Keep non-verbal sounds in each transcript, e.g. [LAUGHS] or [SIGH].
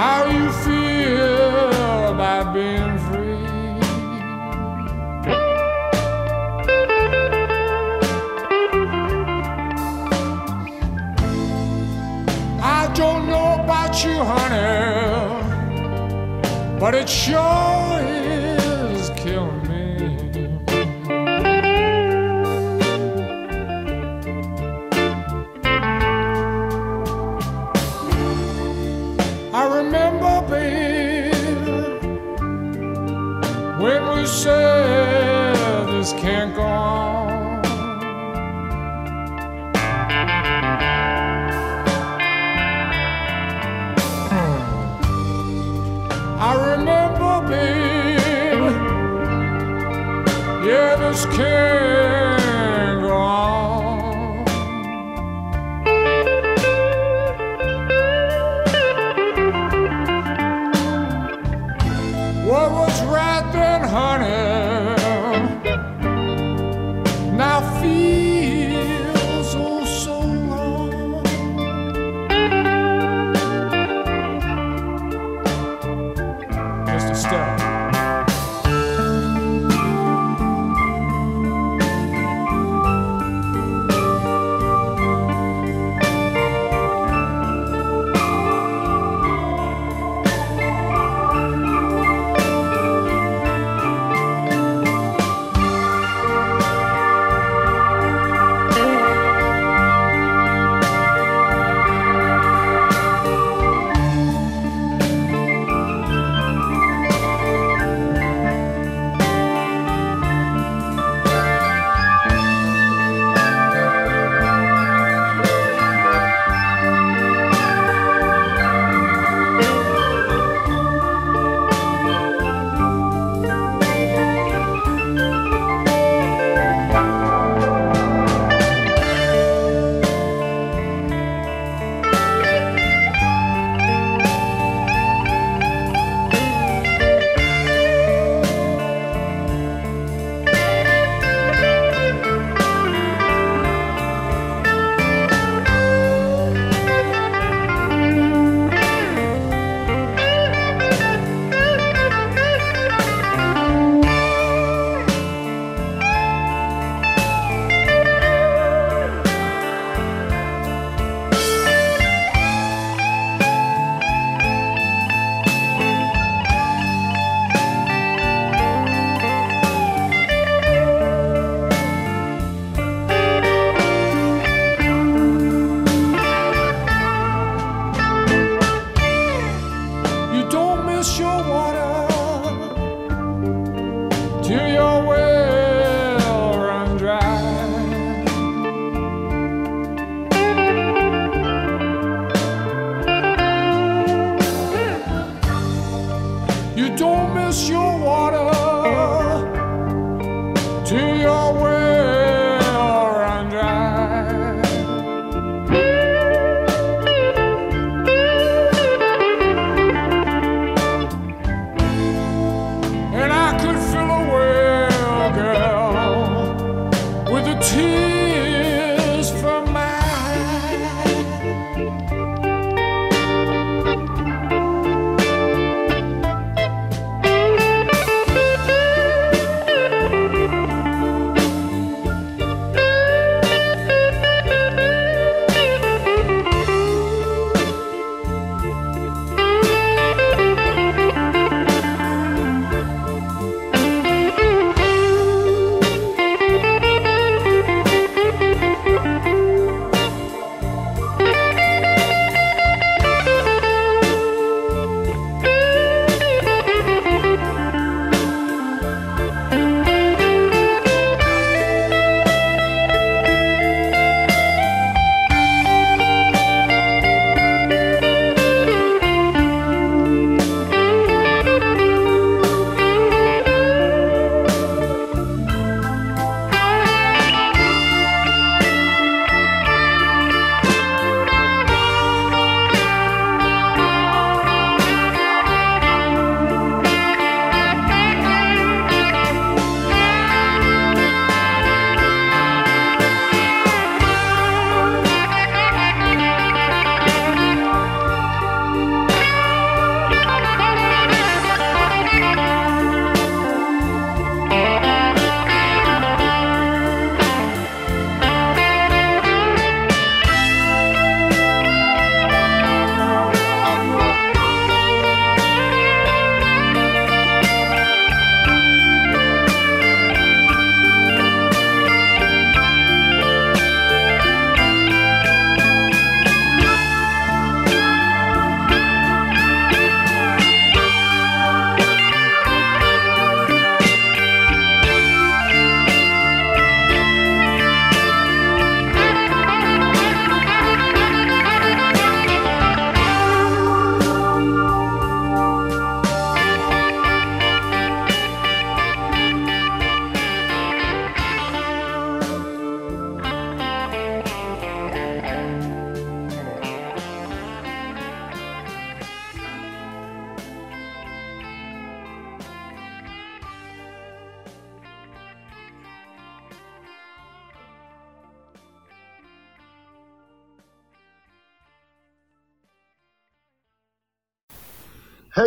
how you feel about being free? I don't know about you, honey, but it sure is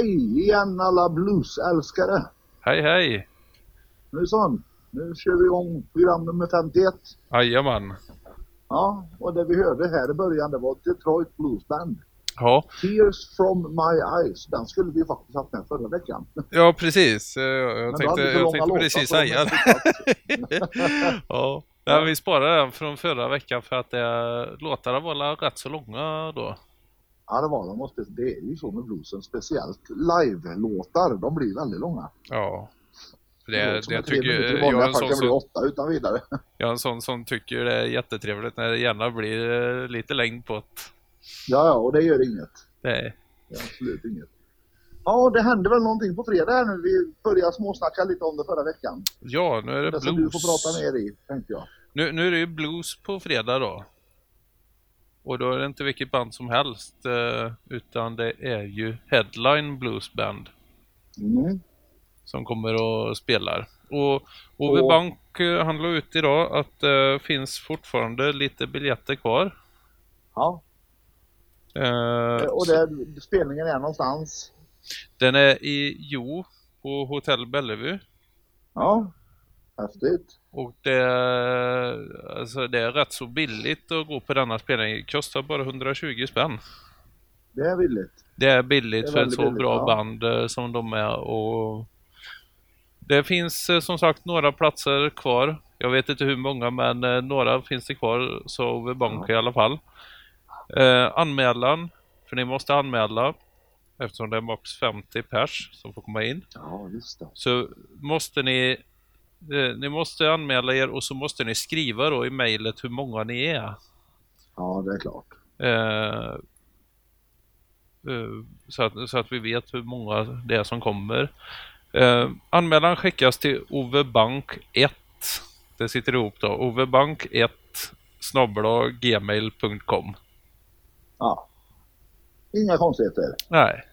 Hej igen alla bluesälskare! Hej hej! Nu son, nu kör vi igång program nummer 51. Jajamän. Ja, och det vi hörde här i början det var Detroit Blues Band. Ja, Tears from my eyes. Den skulle vi faktiskt haft med förra veckan. ja precis. Eh, Jag då tänkte, jag tänkte precis så säga det. [LAUGHS] ja. Ja, vi sparade den från förra veckan för att det, låtarna var rätt så långa då. Ja, det var de. Måste, det är ju så med bluesen. Speciellt live-låtar. De blir väldigt långa. Ja. Det Det, det tre tycker, jag, är en sån som, åtta utan vidare. [LAUGHS] jag är en sån som tycker det är jättetrevligt när det gärna blir eh, lite längd på det. Ja, ja, och det gör inget. Nej. Det är absolut inget. Ja, det hände väl någonting på fredag här nu. Vi började småsnacka lite om det förra veckan. Ja, nu är det Det som du blues. får prata mer i, tänkte jag. Nu, nu är det ju blues på fredag då. Och då är det inte vilket band som helst. eh, Utan det är ju Headline Blues Band Mm. som kommer och spelar. Och Ove Och- Bank eh, han la ut idag att det finns fortfarande lite biljetter kvar. Ja, Eh, och det, spelningen är någonstans. Den är i Jo på Hotell Bellevue. Ja, häftigt. Och det är, alltså det är rätt så billigt att gå på denna spelning. Det kostar bara 120 spänn. Det är billigt. Det är billigt Det är för ett så billigt, bra ja. band eh, som de är och det finns eh, som sagt några platser kvar. Jag vet inte hur många men eh, några finns det kvar så Ove Bank i alla fall. Eh, anmälan, för ni måste anmäla eftersom det är max 50 pers som får komma in. Ja, just det. Så måste ni ni måste anmäla er och så måste ni skriva då i mejlet hur många ni är. Ja, det är klart. Eh, eh, så, att, så att vi vet hur många det är som kommer. Eh, anmälan skickas till ovebank1. Det sitter ihop då. ovebank1 snabel-a gmail.com. Ja. Inga konstigheter. Nej.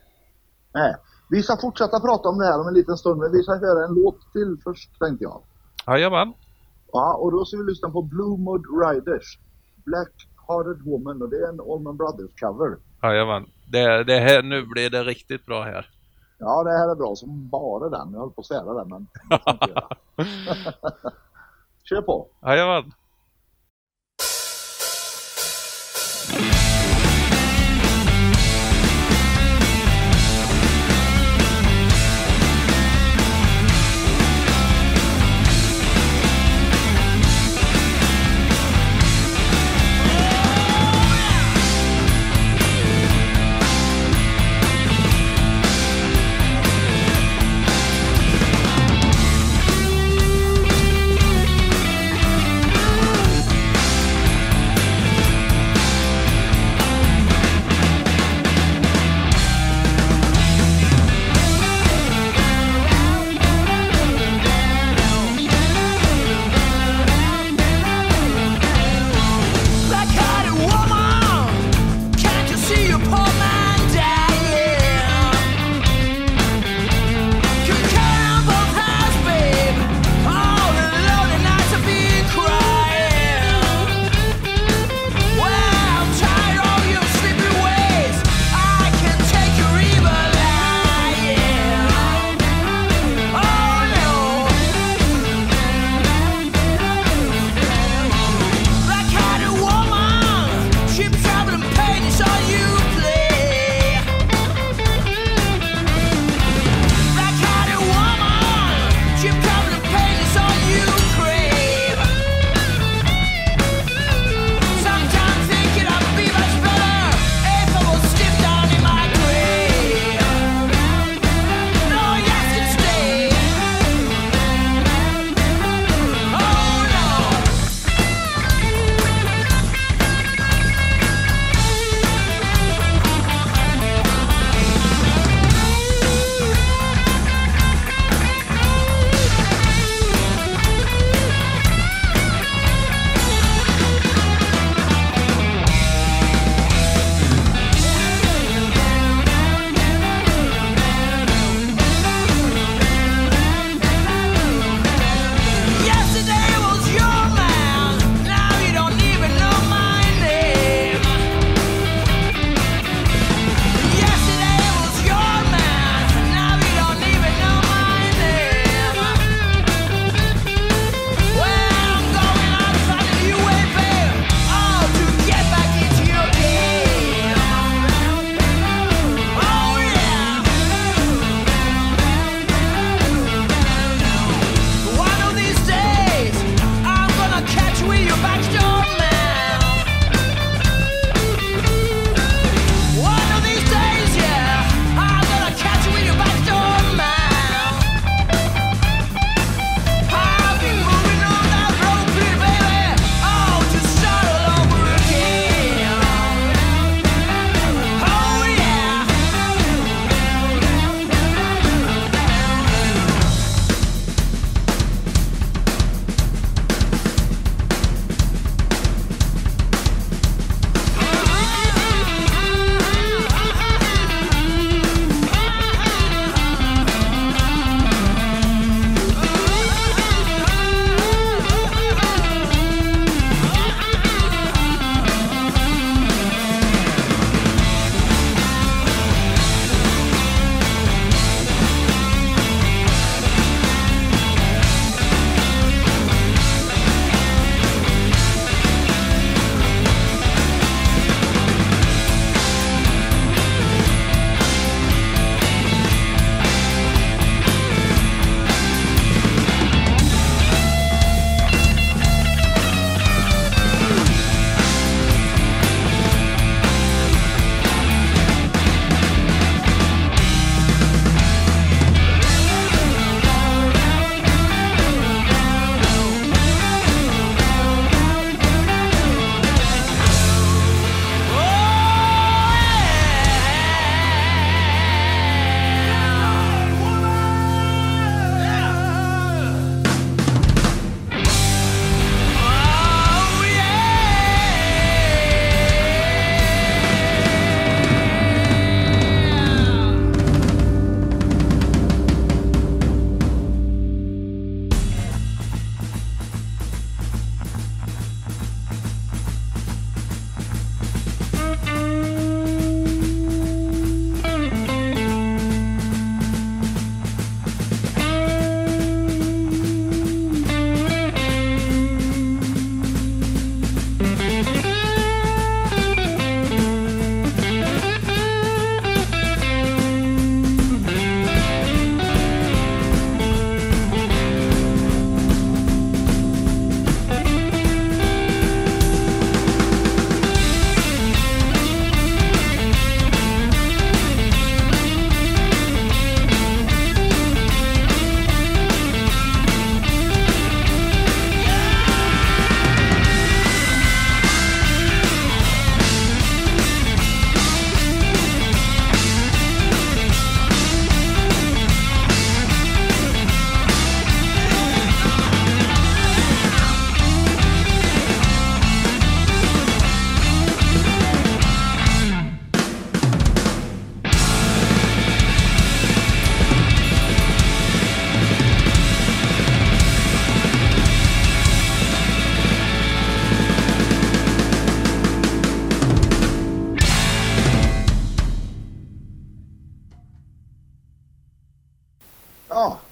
Nej. Vi ska fortsätta prata om det här om en liten stund, men vi ska höra en låt till först, tänkte jag. Jajamän. Ja, och då ska vi lyssna på Blue Mud Riders. Black Hearted Woman och det är en Allman Brothers cover. Jajamän. Det, det här, nu blir det riktigt bra här. Ja, det här är bra som bara den. Jag höll på att säga den, men. [LAUGHS] Kör på! Jajamän.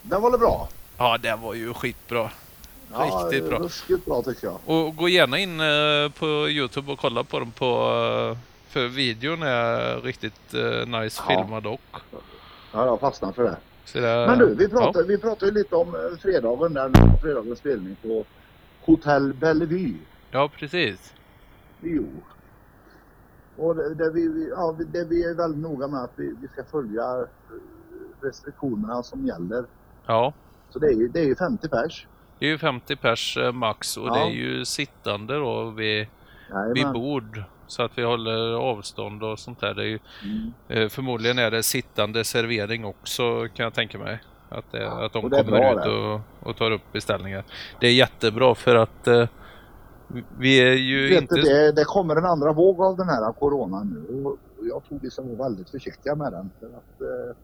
Den var det bra? Ja, det var ju skitbra. Riktigt bra. Ruskigt bra tycker jag. Och gå gärna in eh, på Youtube och kolla på dem på... eh, För videon är riktigt eh, nice Ja. filmad och. Ja, jag fastnade för det. Det, Men du, vi ja. pratade, vi pratade lite om fredagen, den fredagens spelning på Hotell Bellevue. Ja, precis. Jo. Och det, det, vi, ja, det vi är väldigt noga med att vi, vi ska följa restriktionerna som gäller. Ja. Så det är ju, det är ju 50 pers. Det är ju 50 pers eh, max och Ja. det är ju sittande då vid, vid bord. Så att vi håller avstånd och sånt där. Det är ju, Mm. eh, förmodligen är det sittande servering också kan jag tänka mig. Att, det, att de kommer bra ut och, och tar upp beställningar. Det är jättebra för att eh, vi är ju Vet inte... du, det, det kommer en andra våg av den här coronan nu och jag tror vi ska vara väldigt försiktiga med den. För att, eh,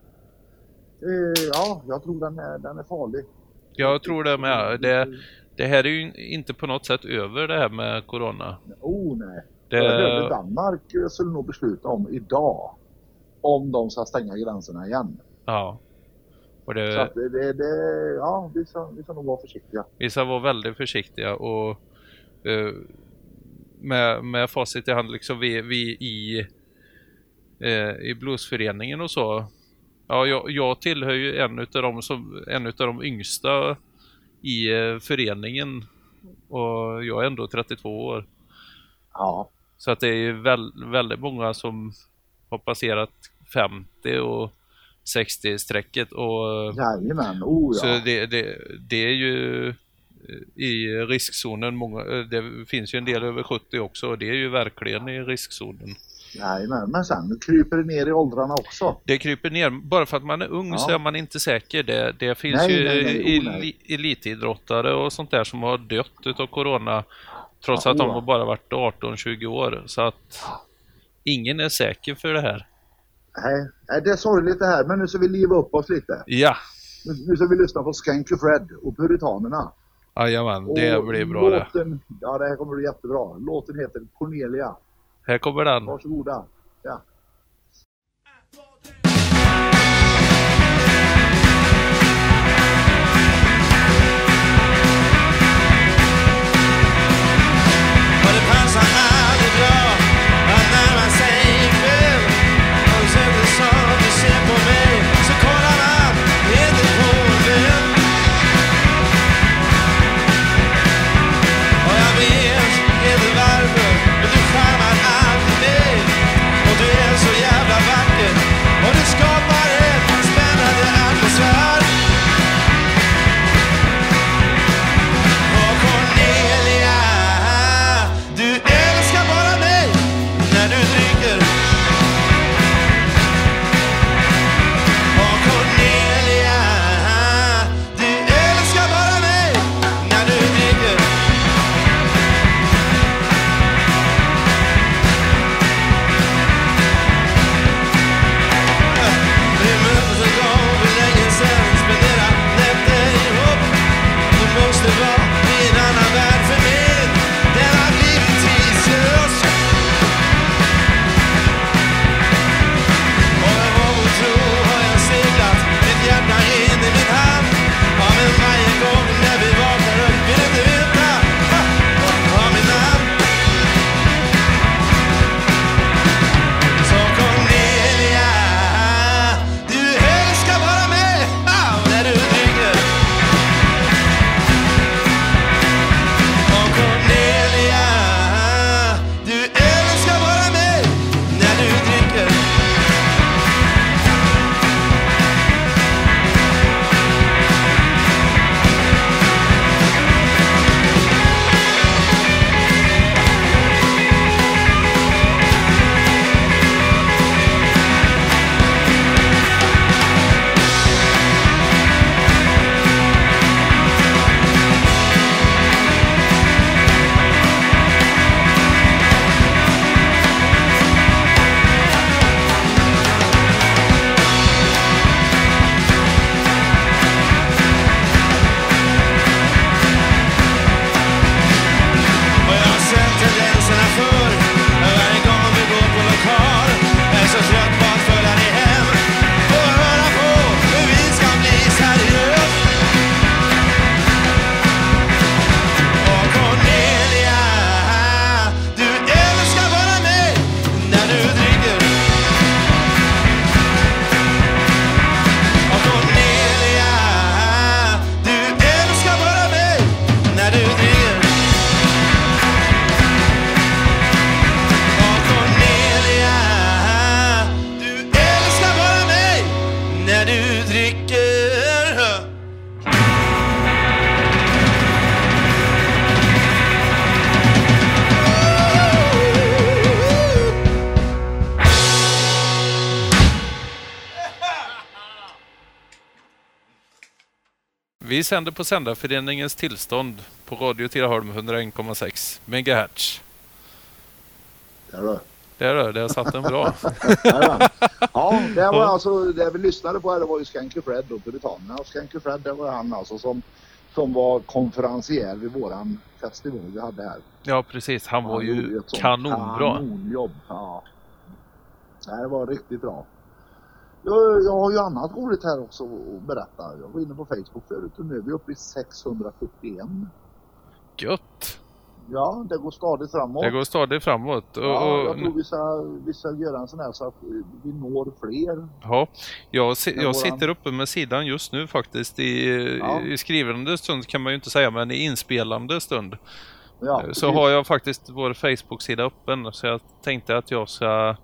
eh, ja, jag tror den är, den är farlig. Jag tror det med. Det, det här är ju inte på något sätt över det här med Corona. Oh nej. Det, Jag hörde Danmark eh, skulle nog besluta om idag om de ska stänga gränserna igen. ja. Och Så det, att det, det, det ja, vi ska, vi ska nog vara försiktiga. vi ska vara väldigt försiktiga och eh, med, med facit i hand, liksom vi, vi i, i bluesföreningen och så. Ja, jag, jag tillhör ju en utav de, som, en utav de yngsta i eh, föreningen och jag är ändå 32 år. Ja, Så att det är ju väl, väldigt många som har passerat 50 och 60-strecket och jajamän. Oh så ja. det, det, det är ju eh, i riskzonen, många, eh, det finns ju en del över 70 också och det är ju verkligen i riskzonen. Jajamän. Men sen kryper det ner i åldrarna också. Det kryper ner, bara för att man är ung Ja. så är man inte säker. Det, det finns Nej, ju nej, nej. Oh, nej. elitidrottare och sånt där som har dött utav Corona trots Ja, att de oh. har bara varit 18-20 år. Så att ingen är säker för det här. Nej, det är sorgligt det här. Men nu ska vi liva upp oss lite. Ja, Nu, ska vi lyssna på Skanky Fred och Puritanerna. jajamän, det blir bra det. låten, Ja, det här kommer bli jättebra. Låten heter Cornelia. Här kommer den. Varsågoda. Vi sänder på Sändarföreningens tillstånd på Radio Tidaholm 101,6 MHz. Där du. Det är det, det har satt den bra. [LAUGHS] Ja, det var alltså det vi lyssnade på här, det var ju Skanky Fred och Puritanerna. Och Skanky Fred det var han alltså som, som var konferencier vid våran festival vi hade här. Ja, precis. Han var Han ju kanonbra. Kanonjobb. Ja. Det var riktigt bra. Jag, jag har ju annat roligt här också att berätta. Jag var inne på Facebook förut och nu är vi uppe i 641. Gött! Ja, det går stadigt framåt. Det går stadigt framåt. Och, Ja, jag tror vi ska, vi ska göra en sån här så att eh, vi når fler. ja, jag, si- jag våran- sitter uppe med sidan just nu faktiskt. I, Ja. I skrivande stund kan man ju inte säga, men i inspelande stund. Ja, så precis. har jag faktiskt vår Facebook-sida öppen. Så jag tänkte att jag ska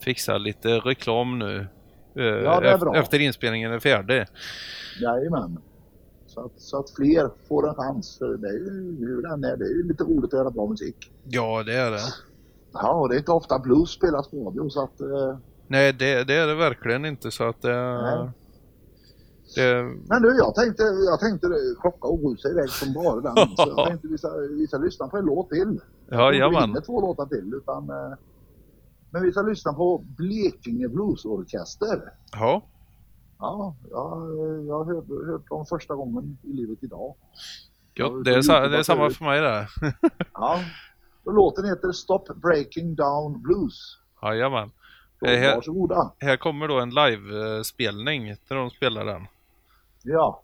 fixa lite reklam nu. Eh, Ja, det är bra. Efter inspelningen är färdig. Jajamän. Så att, så att fler får en chans. För det är ju hur den är. Det är ju lite roligt att göra bra musik. Ja, det är det. Ja, och det är inte ofta blues spelas på radio så att... Eh, Nej, det, det är det verkligen inte. Så att. Nej. det men du, jag tänkte, jag tänkte klocka och rusa iväg som bara den. Så jag [LAUGHS] tänkte vi ska, vi ska lyssna på en låt till. ja, jajamän. inte två låtar till utan... Eh, men vi ska lyssna på Blekinge Bluesorkester. Ja. Ja, jag, jag har hört, hört dem första gången i livet idag. Gött. Det är, sa- det är samma för mig det. [LAUGHS] Ja. Och låten heter Stop Breaking Down Blues. Jajamän. Så, Eh, här- varsågoda. Här kommer då en livespelning där de spelar den. Ja.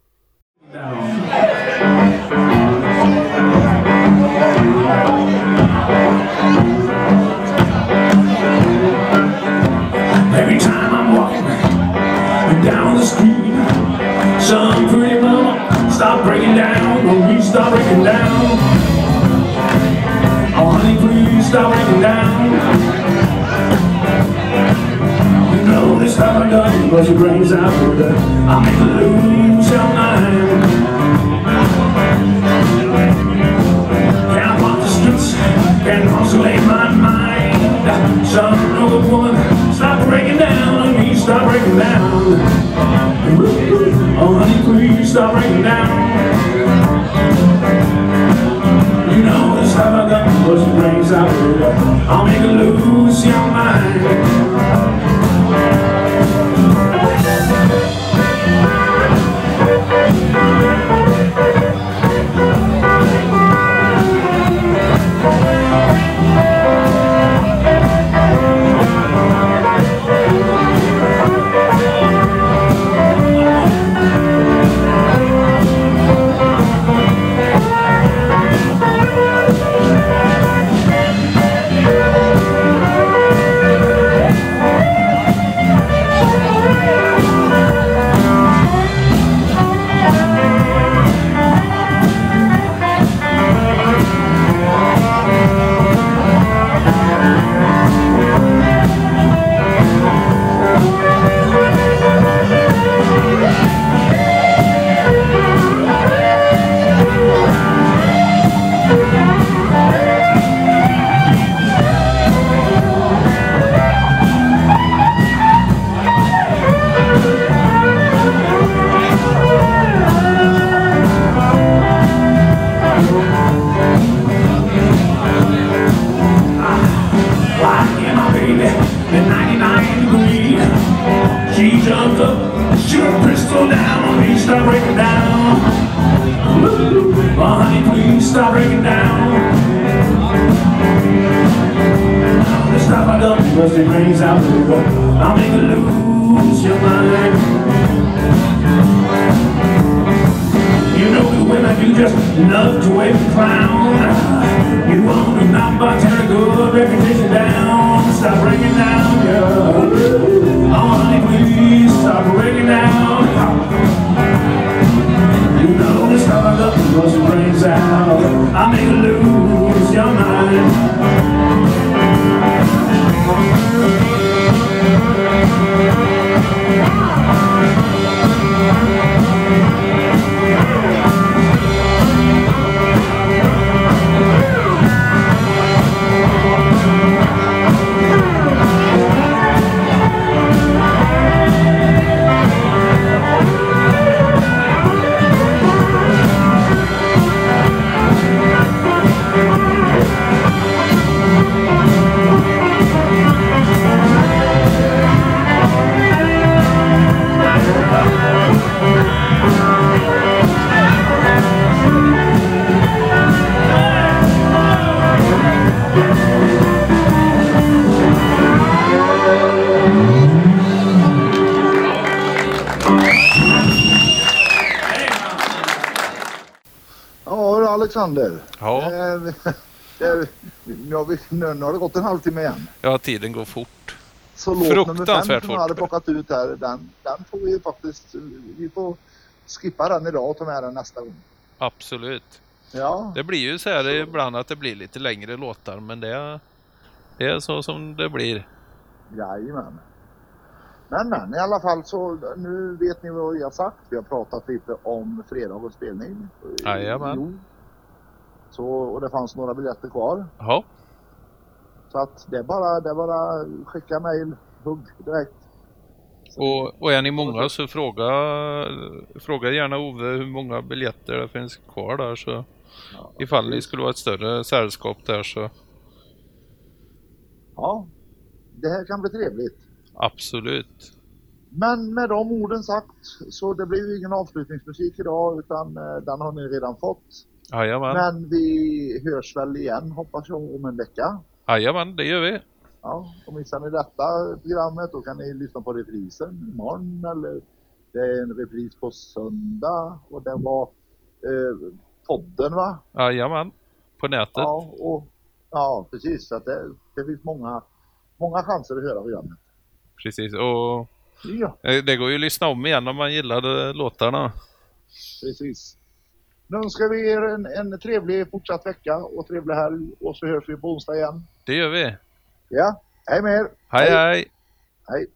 Every stop breaking down. Oh, honey, please stop breaking down. You know this time I done, but your brains out with it. I'll make you lose your mind. Can't walk the streets, can't consolate my mind. Some other woman, stop breaking down on me, stop breaking down. Oh, honey, please stop breaking down. Thank you. Ja, Alexander. Ja, har [LAUGHS] vi, nu, har det gått en halvtimme igen. ja, tiden går fort. Så låt nummer fem Fruktansvärt som jag hade plockat ut här, den, den får vi faktiskt, vi får skippa den idag och ta med den nästa gång. Absolut. Ja, Det blir ju så här ibland att det blir lite längre låtar, men det, det är så som det blir. jajamän. Men men i alla fall så nu vet ni vad vi har sagt. Vi har pratat lite om fredagens spelning. Jajamän. Så, och det fanns några biljetter kvar. Ja, Så att det är bara, det är bara skicka mejl, hugg direkt. och, och är ni många så fråga, fråga gärna Ove hur många biljetter det finns kvar där så ifall ni skulle vara ett större sällskap där så Ja, det här kan bli trevligt. absolut. Men med de orden sagt så det blir ingen avslutningsmusik idag utan eh, den har ni redan fått. Jajamän, Men vi hörs väl igen hoppas jag om en vecka. Jajamän, det gör vi. Ja, och missar ni detta programmet då kan ni lyssna på reprisen imorgon eller det är en repris på söndag och den var eh, podden va? Jajamän, på nätet. Ja, och, ja precis. Så att det, det finns många, många chanser att höra programmet. Precis, och Ja, eh, det går ju att lyssna om igen om man gillade låtarna. precis. Nu önskar vi er en, en trevlig fortsatt vecka och trevlig helg och så hörs vi på onsdag igen. Det gör vi. Ja, hej med er! Hej hej! hej.